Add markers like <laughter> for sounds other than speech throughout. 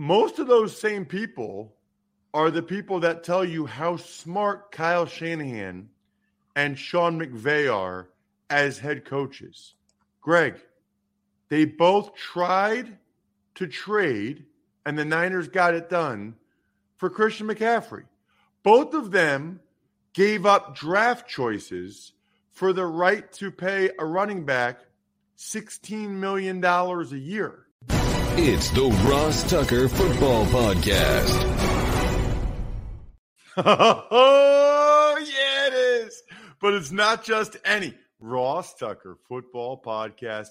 Most of those same people are the people that tell you how smart Kyle Shanahan and Sean McVay are as head coaches. Greg, they both tried to trade, and the Niners got it done for Christian McCaffrey. Both of them gave up draft choices for the right to pay a running back $16 million a year. It's the Ross Tucker Football Podcast. <laughs> oh, yeah, it is. But it's not just any Ross Tucker football podcast.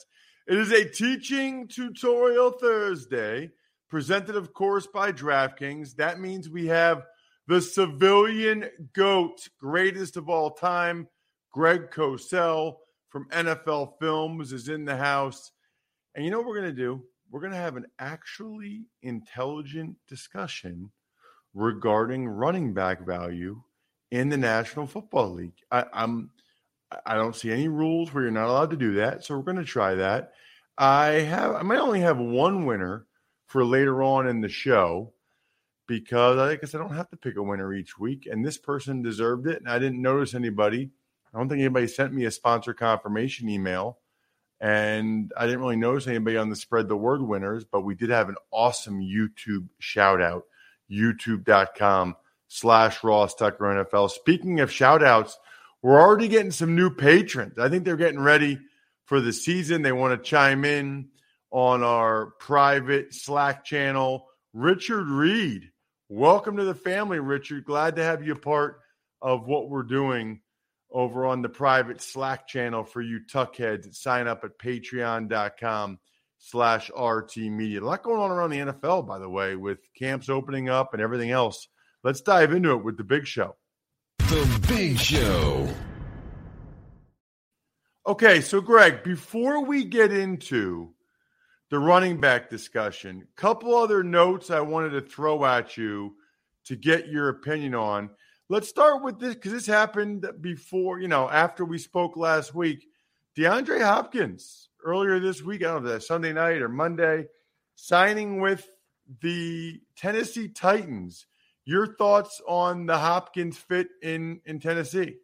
It is a teaching tutorial Thursday, presented, of course, by DraftKings. That means we have the civilian GOAT, greatest of all time, Greg Cosell from NFL Films, is in the house. And you know what we're going to do? We're going to have an actually intelligent discussion regarding running back value in the National Football League. I, I'm I don't see any rules where you're not allowed to do that, so we're going to try that. I have I might only have one winner for later on in the show because I guess I don't have to pick a winner each week, and this person deserved it, and I didn't notice anybody. I don't think anybody sent me a sponsor confirmation email, and I didn't really notice anybody on the spread the word winners, but we did have an awesome YouTube shout out youtube.com slash Ross Tucker NFL. Speaking of shout outs, we're already getting some new patrons. I think they're getting ready for the season. They want to chime in on our private Slack channel. Richard Reed, welcome to the family, Richard. Glad to have you a part of what we're doing over on the private Slack channel for you tuckheads. Sign up at patreon.com slash RT Media. A lot going on around the NFL, by the way, with camps opening up and everything else. Let's dive into it with the big show. The Big Show. Okay, so Greg, before we get into the running back discussion, couple other notes I wanted to throw at you to get your opinion on. Let's start with this because this happened before, you know, after we spoke last week. DeAndre Hopkins earlier this week, I don't know if Sunday night or Monday, signing with the Tennessee Titans. Your thoughts on the Hopkins fit in in Tennessee?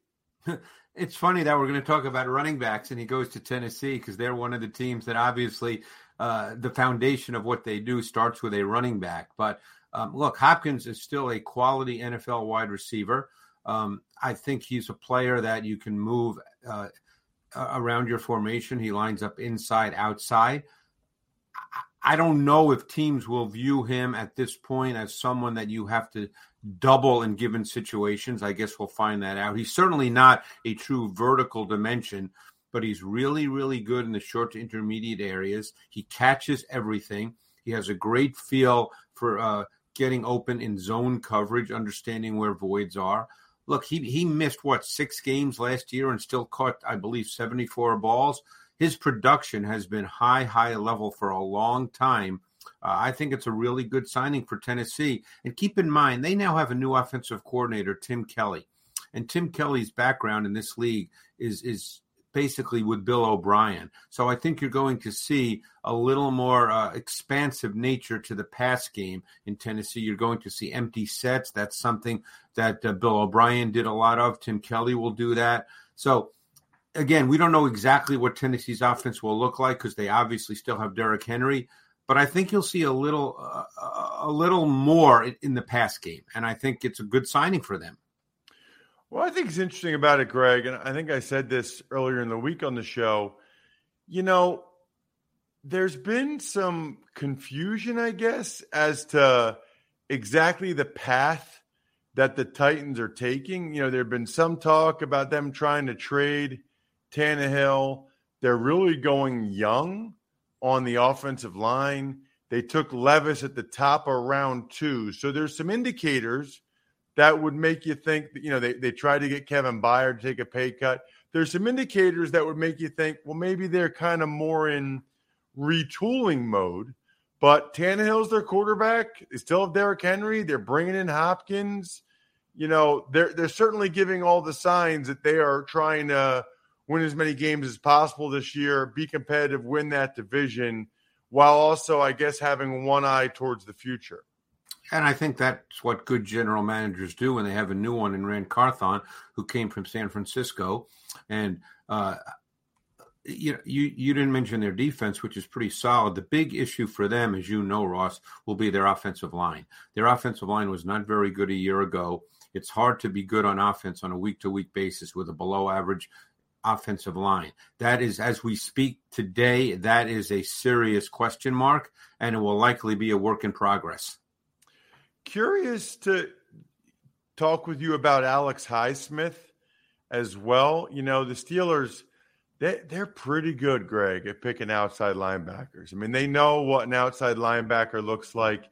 <laughs> it's funny that we're going to talk about running backs and he goes to Tennessee because they're one of the teams that obviously uh, the foundation of what they do starts with a running back. But um, look, Hopkins is still a quality NFL wide receiver. Um, I think he's a player that you can move uh, around your formation. He lines up inside, outside. I don't know if teams will view him at this point as someone that you have to double in given situations. I guess we'll find that out. He's certainly not a true vertical dimension, but he's really, really good in the short to intermediate areas. He catches everything. He has a great feel for uh, getting open in zone coverage, understanding where voids are look, he he missed what six games last year and still caught, I believe, 74 balls. His production has been high, high level for a long time. Uh, I think it's a really good signing for Tennessee. And keep in mind, they now have a new offensive coordinator, Tim Kelly. And Tim Kelly's background in this league is is basically with Bill O'Brien. So I think you're going to see a little more uh, expansive nature to the pass game in Tennessee. You're going to see empty sets. That's something that uh, Bill O'Brien did a lot of. Tim Kelly will do that. So again, we don't know exactly what Tennessee's offense will look like because they obviously still have Derrick Henry. But I think you'll see a little, uh, a little more in, in the pass game, and I think it's a good signing for them. Well, I think it's interesting about it, Greg, and I think I said this earlier in the week on the show. You know, there's been some confusion, I guess, as to exactly the path that the Titans are taking. You know, there have been some talk about them trying to trade Tannehill. They're really going young on the offensive line. They took Levis at the top of round two. So there's some indicators that would make you think that, you know, they, they tried to get Kevin Byard to take a pay cut. There's some indicators that would make you think, well, maybe they're kind of more in retooling mode. But Tannehill's their quarterback. They still have Derrick Henry. They're bringing in Hopkins. You know, they're they're certainly giving all the signs that they are trying to win as many games as possible this year, be competitive, win that division, while also, I guess, having one eye towards the future. And I think that's what good general managers do when they have a new one in Ran Carthon, who came from San Francisco. And uh, you, you you didn't mention their defense, which is pretty solid. The big issue for them, as you know, Ross, will be their offensive line. Their offensive line was not very good a year ago. It's hard to be good on offense on a week to week basis with a below average offensive line. That is, as we speak today, that is a serious question mark, and it will likely be a work in progress. Curious to talk with you about Alex Highsmith as well. You know, the Steelers, they, they're pretty good, Greg, at picking outside linebackers. I mean, they know what an outside linebacker looks like.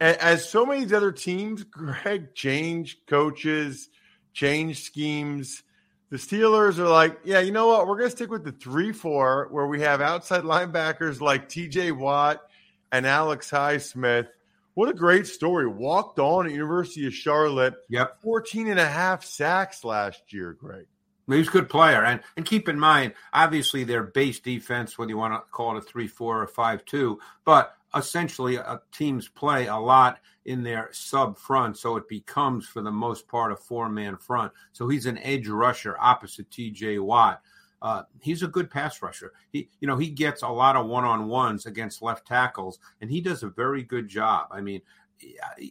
As so many other teams, Greg, change coaches, change schemes the Steelers are like, yeah, you know what? We're going to stick with the 3 4, where we have outside linebackers like TJ Watt and Alex Highsmith. What a great story. Walked on at University of Charlotte. Yep. 14 and a half sacks last year, Greg. He's a good player. And and keep in mind, obviously their base defense, whether you want to call it a 3 4 or 5 2, but essentially uh, teams play a lot in their sub front, so it becomes for the most part a four man front. So he's an edge rusher opposite T.J. Watt. Uh, he's a good pass rusher. He, you know, he gets a lot of one on ones against left tackles, and he does a very good job. I mean,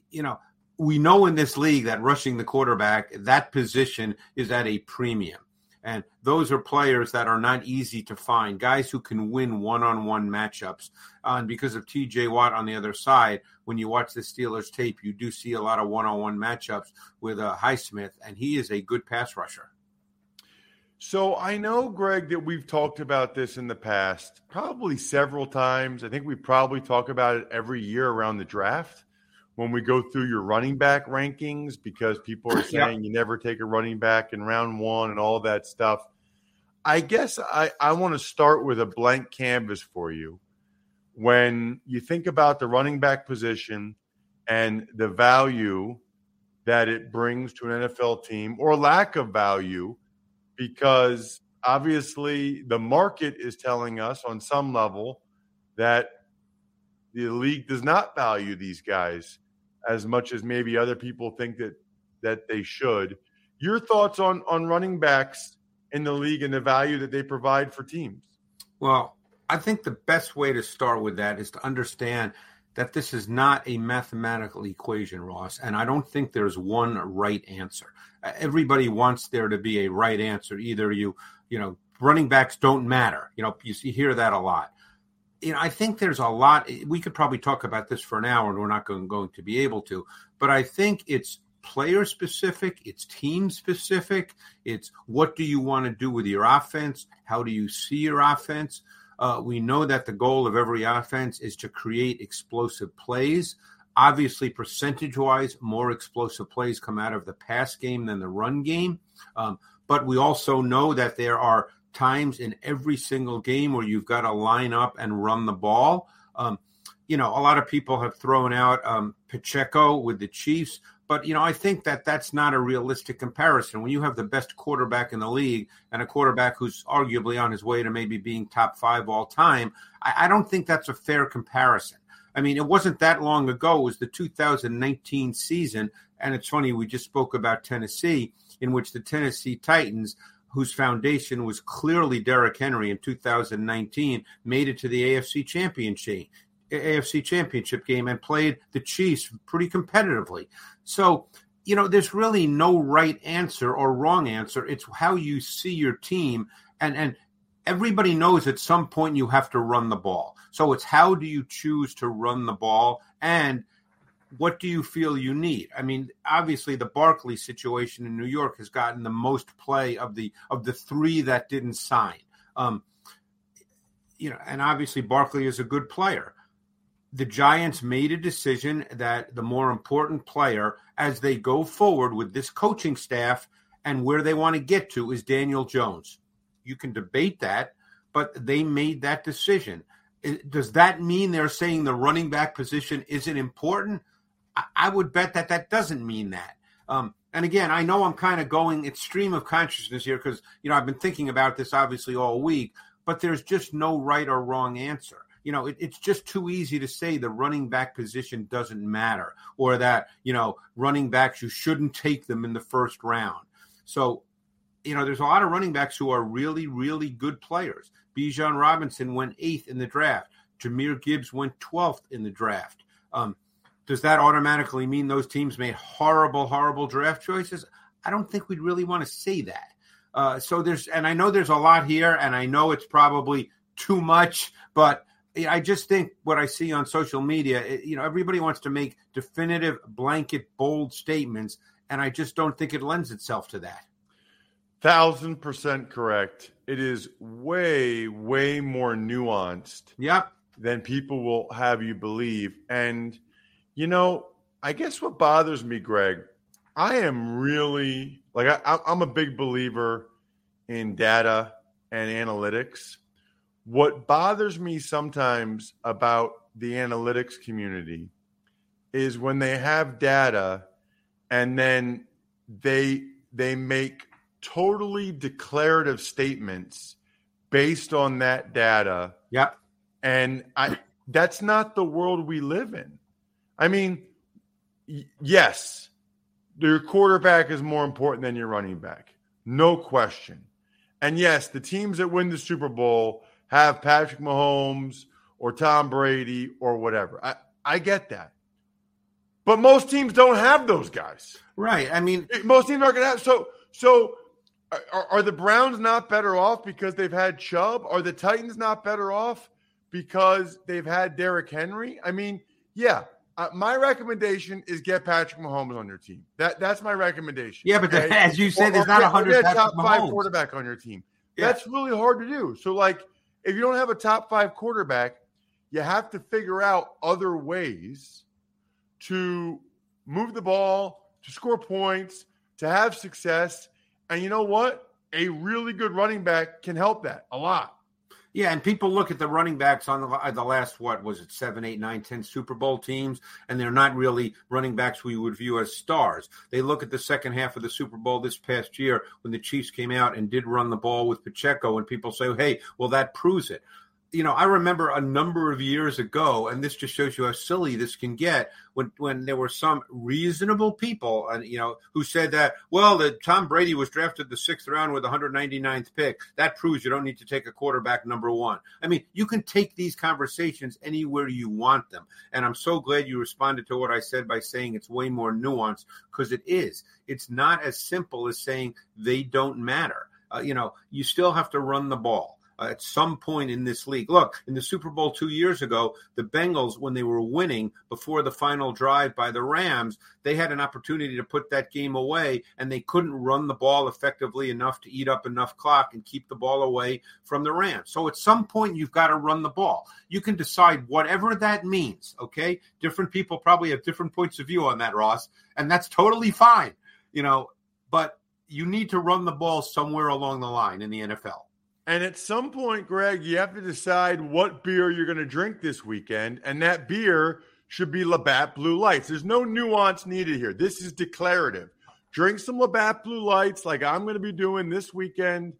you know, we know in this league that rushing the quarterback, that position is at a premium. And those are players that are not easy to find, guys who can win one on one matchups. Uh, and because of TJ Watt on the other side, when you watch the Steelers tape, you do see a lot of one on one matchups with uh, Highsmith, and he is a good pass rusher. So I know, Greg, that we've talked about this in the past, probably several times. I think we probably talk about it every year around the draft when we go through your running back rankings because people are <clears throat> saying yep. you never take a running back in round one and all that stuff. I guess I, I want to start with a blank canvas for you. When you think about the running back position and the value that it brings to an NFL team or lack of value, because obviously the market is telling us on some level that the league does not value these guys as much as maybe other people think that that they should. Your thoughts on on running backs in the league and the value that they provide for teams? Well, I think the best way to start with that is to understand that this is not a mathematical equation, Ross, and I don't think there's one right answer. Everybody wants there to be a right answer. Either you, you know, running backs don't matter. You know, you, you hear that a lot you know, I think there's a lot. Eh, we could probably talk about this for an hour, and we're not going, going to be able to. But I think it's player specific, it's team specific, it's what do you want to do with your offense? How do you see your offense? Uh, we know that the goal of every offense is to create explosive plays. Obviously, percentage wise, more explosive plays come out of the pass game than the run game. Um, but we also know that there are times in every single game where you've got to line up and run the ball. Um, you know, a lot of people have thrown out um, Pacheco with the Chiefs, But you know, I think that that's not a realistic comparison. When you have the best quarterback in the league and a quarterback who's arguably on his way to maybe being top five all time, I, I don't think that's a fair comparison. I mean, it wasn't that long ago. It was the 2019 season, and it's funny we just spoke about Tennessee, in which the Tennessee Titans whose foundation was clearly Derrick Henry in 2019, made it to the AFC Championship. AFC Championship game and played the Chiefs pretty competitively. So, you know, there's really no right answer or wrong answer. It's how you see your team and and everybody knows at some point you have to run the ball. So it's how do you choose to run the ball and what do you feel you need? I mean, obviously the Barkley situation in New York has gotten the most play of the of the three that didn't sign. Um, you know, and obviously Barkley is a good player. The Giants made a decision that the more important player as they go forward with this coaching staff and where they want to get to is Daniel Jones. You can debate that, but they made that decision. Does that mean they're saying the running back position isn't important? I would bet that that doesn't mean that. Um, and again, I know I'm kind of going extreme of consciousness here because you know I've been thinking about this obviously all week, but there's just no right or wrong answer. You know, it, it's just too easy to say the running back position doesn't matter, or that you know running backs you shouldn't take them in the first round. So, you know, there's a lot of running backs who are really, really good players. Bijan Robinson went eighth in the draft. Jahmyr Gibbs went twelfth in the draft. Um, does that automatically mean those teams made horrible, horrible draft choices? I don't think we'd really want to say that. Uh, so there's, and I know there's a lot here, and I know it's probably too much, but I just think what I see on social media, it, you know, everybody wants to make definitive, blanket, bold statements, and I just don't think it lends itself to that. Thousand percent correct. It is way, way more nuanced. Yep. Than people will have you believe, and you know, I guess what bothers me, Greg, I am really like I, I'm a big believer in data and analytics. What bothers me sometimes about the analytics community is when they have data and then they they make totally declarative statements based on that data. Yep. And I that's not the world we live in. I mean, y- yes, your quarterback is more important than your running back. No question. And yes, the teams that win the Super Bowl have Patrick Mahomes or Tom Brady or whatever. I, I get that. But most teams don't have those guys. Right. I mean, most teams aren't going to have. So, so are, are, the Browns not better off because they've had Chubb? Are the Titans not better off because they've had Derrick Henry? I mean, yeah, uh, my recommendation is get Patrick Mahomes on your team. That that's my recommendation. Yeah, but okay? as you said, there's not a hundred top Mahomes. five quarterback on your team. Yeah. That's really hard to do. So, like, if you don't have a top five quarterback, you have to figure out other ways to move the ball, to score points, to have success. And you know what? A really good running back can help that a lot. Yeah, and people look at the running backs on the, uh, the last what was it seven, eight, nine, ten Super Bowl teams, and they're not really running backs we would view as stars. They look at the second half of the Super Bowl this past year when the Chiefs came out and did run the ball with Pacheco, and people say, "Hey, well that proves it." You know, I remember a number of years ago, and this just shows you how silly this can get. When when there were some reasonable people, and you know, who said that, well, that Tom Brady was drafted the sixth round with the 199th pick. That proves you don't need to take a quarterback number one. I mean, you can take these conversations anywhere you want them, and I'm so glad you responded to what I said by saying it's way more nuanced because it is. It's not as simple as saying they don't matter. Uh, you know, you still have to run the ball Uh, at some point in this league. Look, in the Super Bowl two years ago, the Bengals, when they were winning before the final drive by the Rams, they had an opportunity to put that game away, and they couldn't run the ball effectively enough to eat up enough clock and keep the ball away from the Rams. So at some point, you've got to run the ball. You can decide whatever that means, okay? Different people probably have different points of view on that, Ross, and that's totally fine, you know, but you need to run the ball somewhere along the line in the NFL. And at some point, Greg, you have to decide what beer you're going to drink this weekend. And that beer should be Labatt Blue Lights. There's no nuance needed here. This is declarative. Drink some Labatt Blue Lights like I'm going to be doing this weekend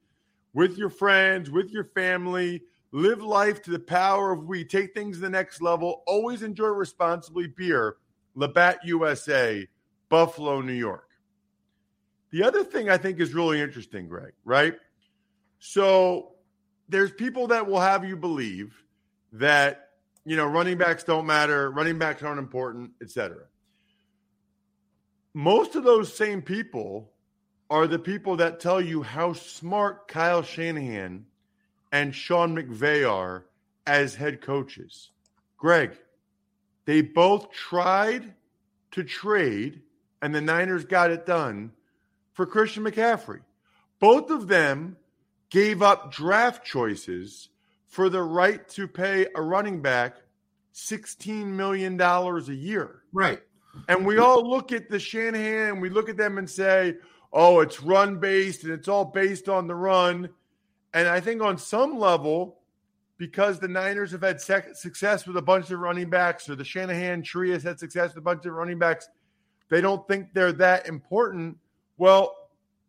with your friends, with your family. Live life to the power of we. Take things to the next level. Always enjoy responsibly beer. Labatt USA, Buffalo, New York. The other thing I think is really interesting, Greg, right? So there's people that will have you believe that, you know, running backs don't matter, running backs aren't important, etc. Most of those same people are the people that tell you how smart Kyle Shanahan and Sean McVay are as head coaches. Greg, they both tried to trade, and the Niners got it done for Christian McCaffrey. Both of them gave up draft choices for the right to pay a running back $16 million a year. Right. And we all look at the Shanahan, we look at them and say, oh, it's run based and it's all based on the run. And I think on some level, because the Niners have had sec- success with a bunch of running backs, or the Shanahan tree has had success with a bunch of running backs, they don't think they're that important. Well,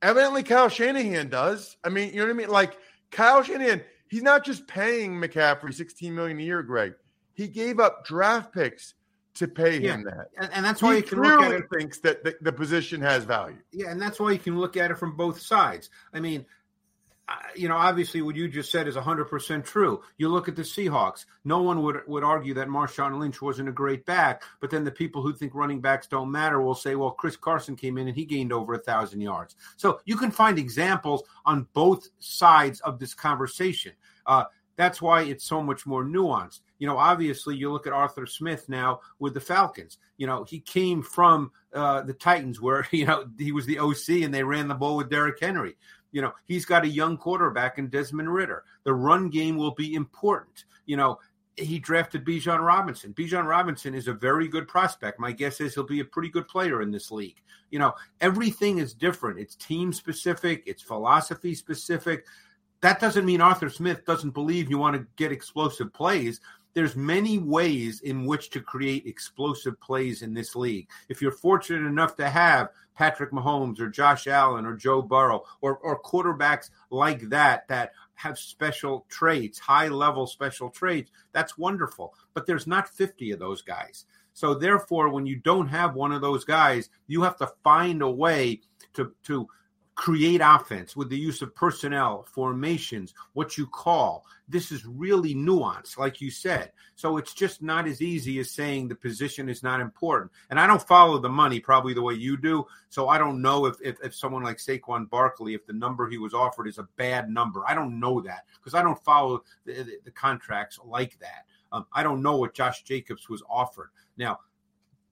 evidently Kyle Shanahan does. I mean, you know what I mean? Like Kyle Shanahan, he's not just paying McCaffrey 16 million a year, Greg. He gave up draft picks to pay Yeah. him that. And, and that's why He you can look at clearly it. thinks that the, the position has value. Yeah, and that's why you can look at it from both sides. I mean, you know, obviously what you just said is 100% true. You look at the Seahawks. No one would would argue that Marshawn Lynch wasn't a great back, but then the people who think running backs don't matter will say, well, Chris Carson came in and he gained over a thousand yards. So you can find examples on both sides of this conversation. Uh, that's why it's so much more nuanced. You know, obviously, you look at Arthur Smith now with the Falcons. You know, he came from uh, the Titans, where <laughs> you know he was the OC, and they ran the ball with Derrick Henry. You know, he's got a young quarterback in Desmond Ridder. The run game will be important. You know, he drafted Bijan Robinson. Bijan Robinson is a very good prospect. My guess is he'll be a pretty good player in this league. You know, everything is different. It's team specific. It's philosophy specific. That doesn't mean Arthur Smith doesn't believe you want to get explosive plays. There's many ways in which to create explosive plays in this league. If you're fortunate enough to have Patrick Mahomes or Josh Allen or Joe Burrow or, or quarterbacks like that that have special traits, high level special traits, that's wonderful. But there's not 50 of those guys. So therefore, when you don't have one of those guys, you have to find a way to to create offense with the use of personnel, formations, what you call. This is really nuanced, like you said. So it's just not as easy as saying the position is not important. And I don't follow the money probably the way you do. So I don't know if, if, if someone like Saquon Barkley, if the number he was offered is a bad number. I don't know that because I don't follow the, the, the contracts like that. Um, I don't know what Josh Jacobs was offered. Now,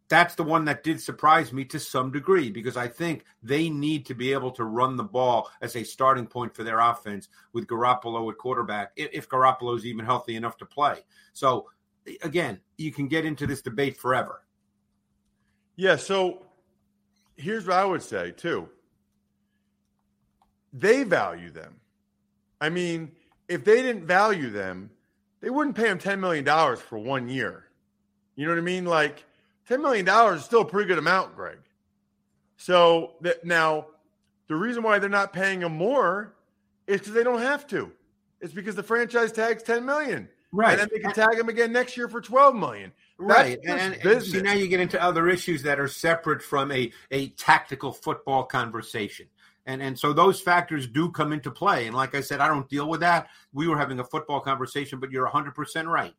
that's the one that did surprise me to some degree because I think they need to be able to run the ball as a starting point for their offense with Garoppolo at quarterback, if, Garoppolo's even healthy enough to play. So, again, you can get into this debate forever. Yeah, so here's what I would say too. They value them. I mean, if they didn't value them, they wouldn't pay them $10 million for one year. You know what I mean? Like $10 million is still a pretty good amount, Greg. So that now the reason why they're not paying him more is because they don't have to. It's because the franchise tag's 10 million. Right. And then they can tag him again next year for 12 million. Right. And, and see, now you get into other issues that are separate from a, a tactical football conversation. And, and so those factors do come into play. And like I said, I don't deal with that. We were having a football conversation, but you're 100% right.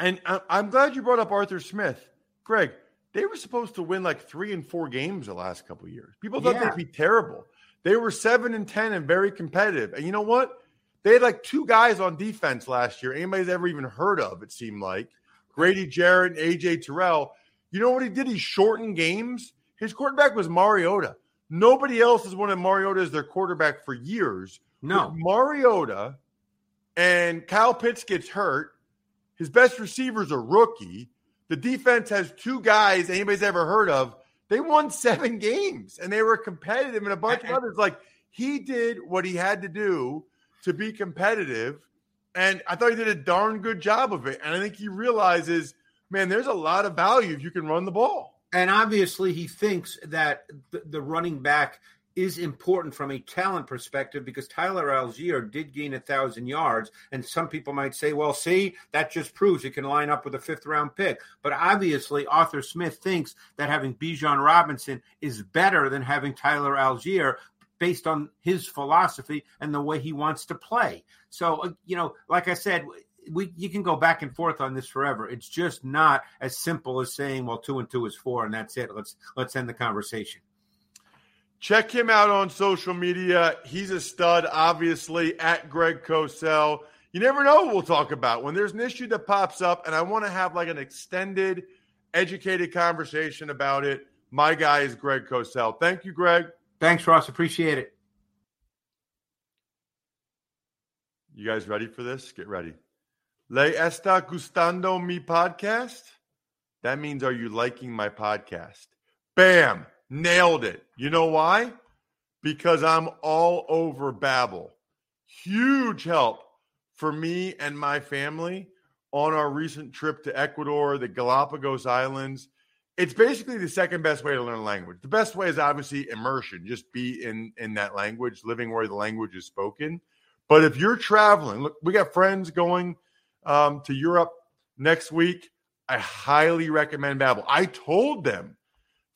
And uh, I'm glad you brought up Arthur Smith. Greg, they were supposed to win like three and four games the last couple of years. People thought Yeah. they'd be terrible. They were seven and ten and very competitive. And you know what? They had like two guys on defense last year. Anybody's ever even heard of, it seemed like. Grady Jarrett and AJ Terrell. You know what he did? He shortened games. His quarterback was Mariota. Nobody else has wanted Mariota as their quarterback for years. No. With Mariota and Kyle Pitts gets hurt. His best receiver's a rookie. The defense has two guys anybody's ever heard of. They won seven games and they were competitive and a bunch of others. Like he did what he had to do to be competitive. And I thought he did a darn good job of it. And I think he realizes man, there's a lot of value if you can run the ball. And obviously, he thinks that the, the running back is important from a talent perspective because Tyler Allgeier did gain a thousand yards. And some people might say, well, see, that just proves it can line up with a fifth round pick. But obviously, Arthur Smith thinks that having Bijan Robinson is better than having Tyler Allgeier based on his philosophy and the way he wants to play. So, uh, you know, like I said, we you can go back and forth on this forever. It's just not as simple as saying, well, two and two is four, and that's it. Let's let's end the conversation. Check him out on social media. He's a stud, obviously, at Greg Cosell. You never know what we'll talk about. When there's an issue that pops up and I want to have like an extended, educated conversation about it, my guy is Greg Cosell. Thank you, Greg. Thanks, Ross. Appreciate it. You guys ready for this? Get ready. Le está gustando mi podcast? That means, are you liking my podcast? Bam! Nailed it. You know why? Because I'm all over Babbel. Huge help for me and my family on our recent trip to Ecuador, the Galapagos Islands. It's basically the second best way to learn a language. The best way is obviously immersion, just be in in that language, living where the language is spoken. But if you're traveling, look, we got friends going um, to Europe next week. I highly recommend Babbel. I told them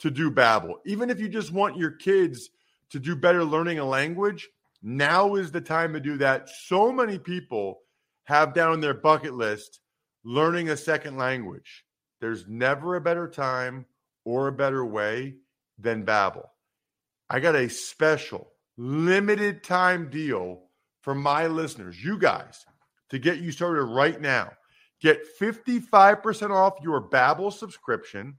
to do Babbel. Even if you just want your kids to do better learning a language, now is the time to do that. So many people have down their bucket list learning a second language. There's never a better time or a better way than Babbel. I got a special limited time deal for my listeners, you guys, to get you started right now. Get 55% off your Babbel subscription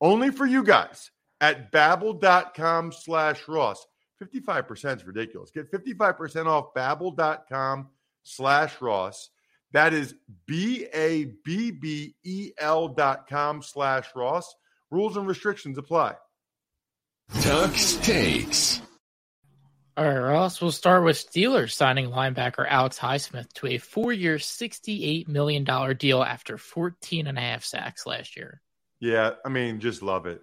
only for you guys at babbel.com slash Ross. 55% is ridiculous. Get 55% off babbel.com slash Ross. That is B-A-B-B-E-L dot com slash Ross. Rules and restrictions apply. Tux takes. All right, Ross. We'll start with Steelers signing linebacker Alex Highsmith to a four-year, $68 million deal after 14 and a half sacks last year. Yeah, I mean, just love it.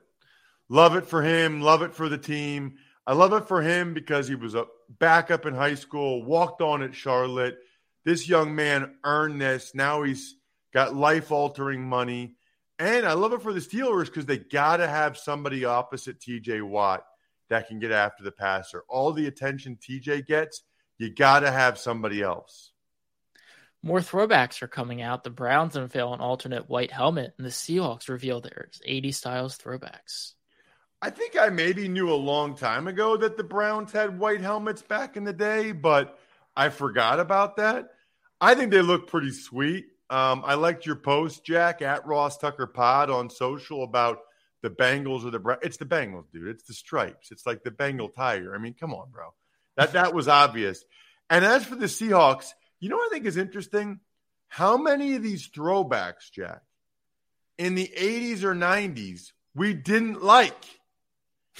Love it for him. Love it for the team. I love it for him because he was a backup in high school, walked on at Charlotte. This young man earned this. Now he's got life altering money. And I love it for the Steelers because they got to have somebody opposite TJ Watt that can get after the passer. All the attention TJ gets, you got to have somebody else. More throwbacks are coming out. The Browns unveil an alternate white helmet, and the Seahawks reveal theirs 80 styles throwbacks. I think I maybe knew a long time ago that the Browns had white helmets back in the day, but I forgot about that. I think they look pretty sweet. Um, I liked your post, Jack, at Ross Tucker Pod on social about the Bengals or the Browns. It's the Bengals, dude. It's the stripes. It's like the Bengal tiger. I mean, come on, bro. That that was obvious. And as for the Seahawks, you know what I think is interesting? How many of these throwbacks, Jack, in the 80s or 90s, we didn't like?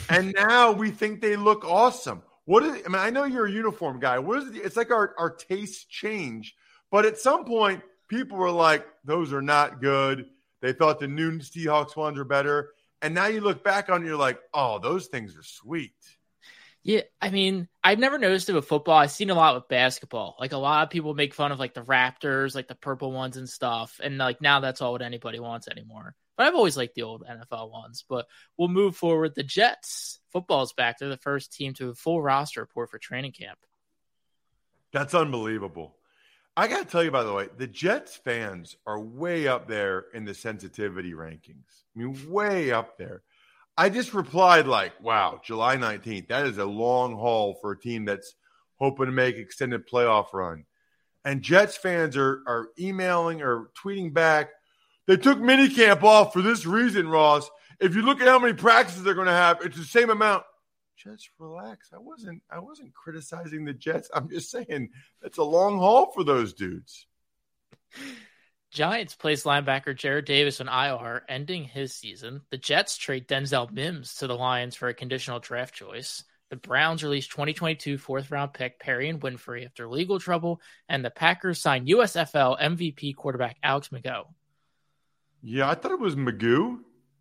and <laughs> now we think they look awesome. What is? I mean, I know you're a uniform guy. What is it? It's like our our tastes change, but at some point, people were like, "Those are not good." They thought the new Seahawks ones are better, and now you look back on, it, you're like, "Oh, those things are sweet." Yeah, I mean, I've never noticed it with football. I've seen a lot with basketball. Like a lot of people make fun of like the Raptors, like the purple ones and stuff, and like now that's all what anybody wants anymore. But I've always liked the old NFL ones. But we'll move forward. The Jets football's back. They're the first team to a full roster report for training camp. That's unbelievable. I got to tell you, by the way, the Jets fans are way up there in the sensitivity rankings. I mean, way up there. I just replied like, "Wow, July nineteenth. That is a long haul for a team that's hoping to make an extended playoff run." And Jets fans are are emailing or tweeting back, they took minicamp off for this reason, Ross. If you look at how many practices they're going to have, it's the same amount. Just relax. I wasn't. I wasn't criticizing the Jets. I'm just saying that's a long haul for those dudes. Giants place linebacker Jarrad Davis on IR, ending his season. The Jets trade Denzel Mims to the Lions for a conditional draft choice. The Browns released 2022 fourth round pick Perrion Winfrey after legal trouble, and the Packers signed USFL MVP quarterback Alex McGough. Yeah, I thought it was Magoo.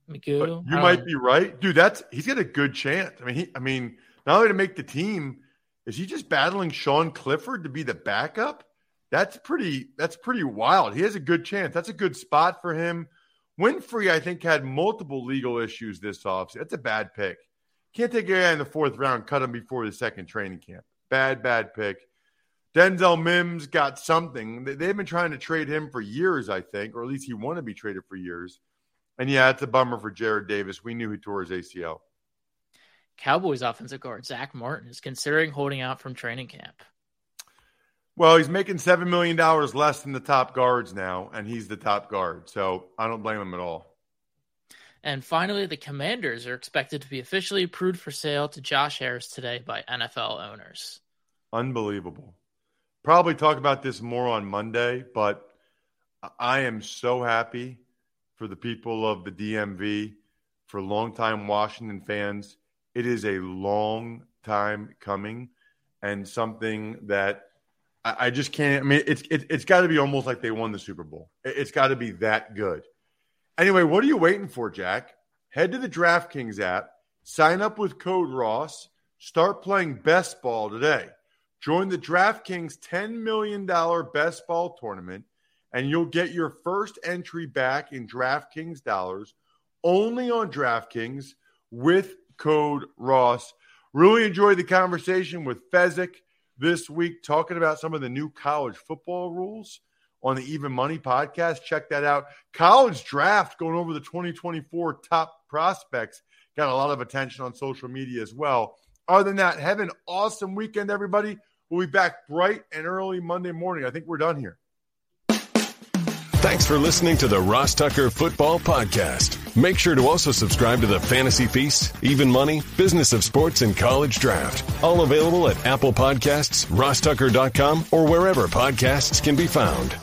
Magoo. you uh, might be right, dude. That's he's got a good chance. I mean, he, I mean, not only to make the team, is he just battling Sean Clifford to be the backup? That's pretty. That's pretty wild. He has a good chance. That's a good spot for him. Winfrey, I think, had multiple legal issues this offseason. That's a bad pick. Can't take a guy in the fourth round, cut him before the second training camp. Bad, bad pick. Denzel Mims got something. They've been trying to trade him for years, I think, or at least he wanted to be traded for years. And yeah, it's a bummer for Jarrad Davis. We knew he tore his ACL. Cowboys offensive guard Zack Martin is considering holding out from training camp. Well, he's making $7 million less than the top guards now, and he's the top guard. So I don't blame him at all. And finally, the Commanders are expected to be officially approved for sale to Josh Harris today by NFL owners. Unbelievable. Probably talk about this more on Monday, but I am so happy for the people of the DMV, for longtime Washington fans. It is a long time coming and something that I, just can't. I mean, it's it, it's got to be almost like they won the Super Bowl. It, it's got to be that good. Anyway, what are you waiting for, Jack? Head to the DraftKings app, sign up with code Ross, start playing best ball today. Join the DraftKings $10 million best ball tournament, and you'll get your first entry back in DraftKings dollars only on DraftKings with code Ross. Really enjoyed the conversation with Fezzik this week, talking about some of the new college football rules on the Even Money podcast. Check that out. College draft going over the 2024 top prospects got a lot of attention on social media as well. Other than that, have an awesome weekend, everybody. We'll be back bright and early Monday morning. I think we're done here. Thanks for listening to the Ross Tucker Football Podcast. Make sure to also subscribe to the Fantasy Feast, Even Money, Business of Sports, and College Draft. All available at Apple Podcasts, rosstucker.com, or wherever podcasts can be found.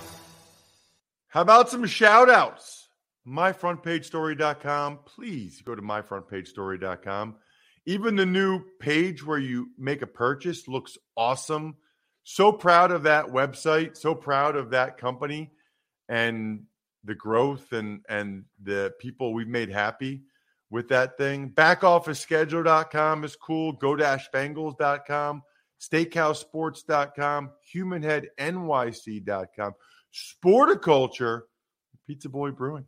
How about some shout outs? MyFrontPageStory.com. Please go to MyFrontPageStory.com. Even the new page where you make a purchase looks awesome. So proud of that website. So proud of that company and the growth and and the people we've made happy with that thing. Backofficeschedule.com is cool. Go-Bengals.com, steakhousesports.com, humanheadnyc.com, sporticulture, Pizza Boy Brewing.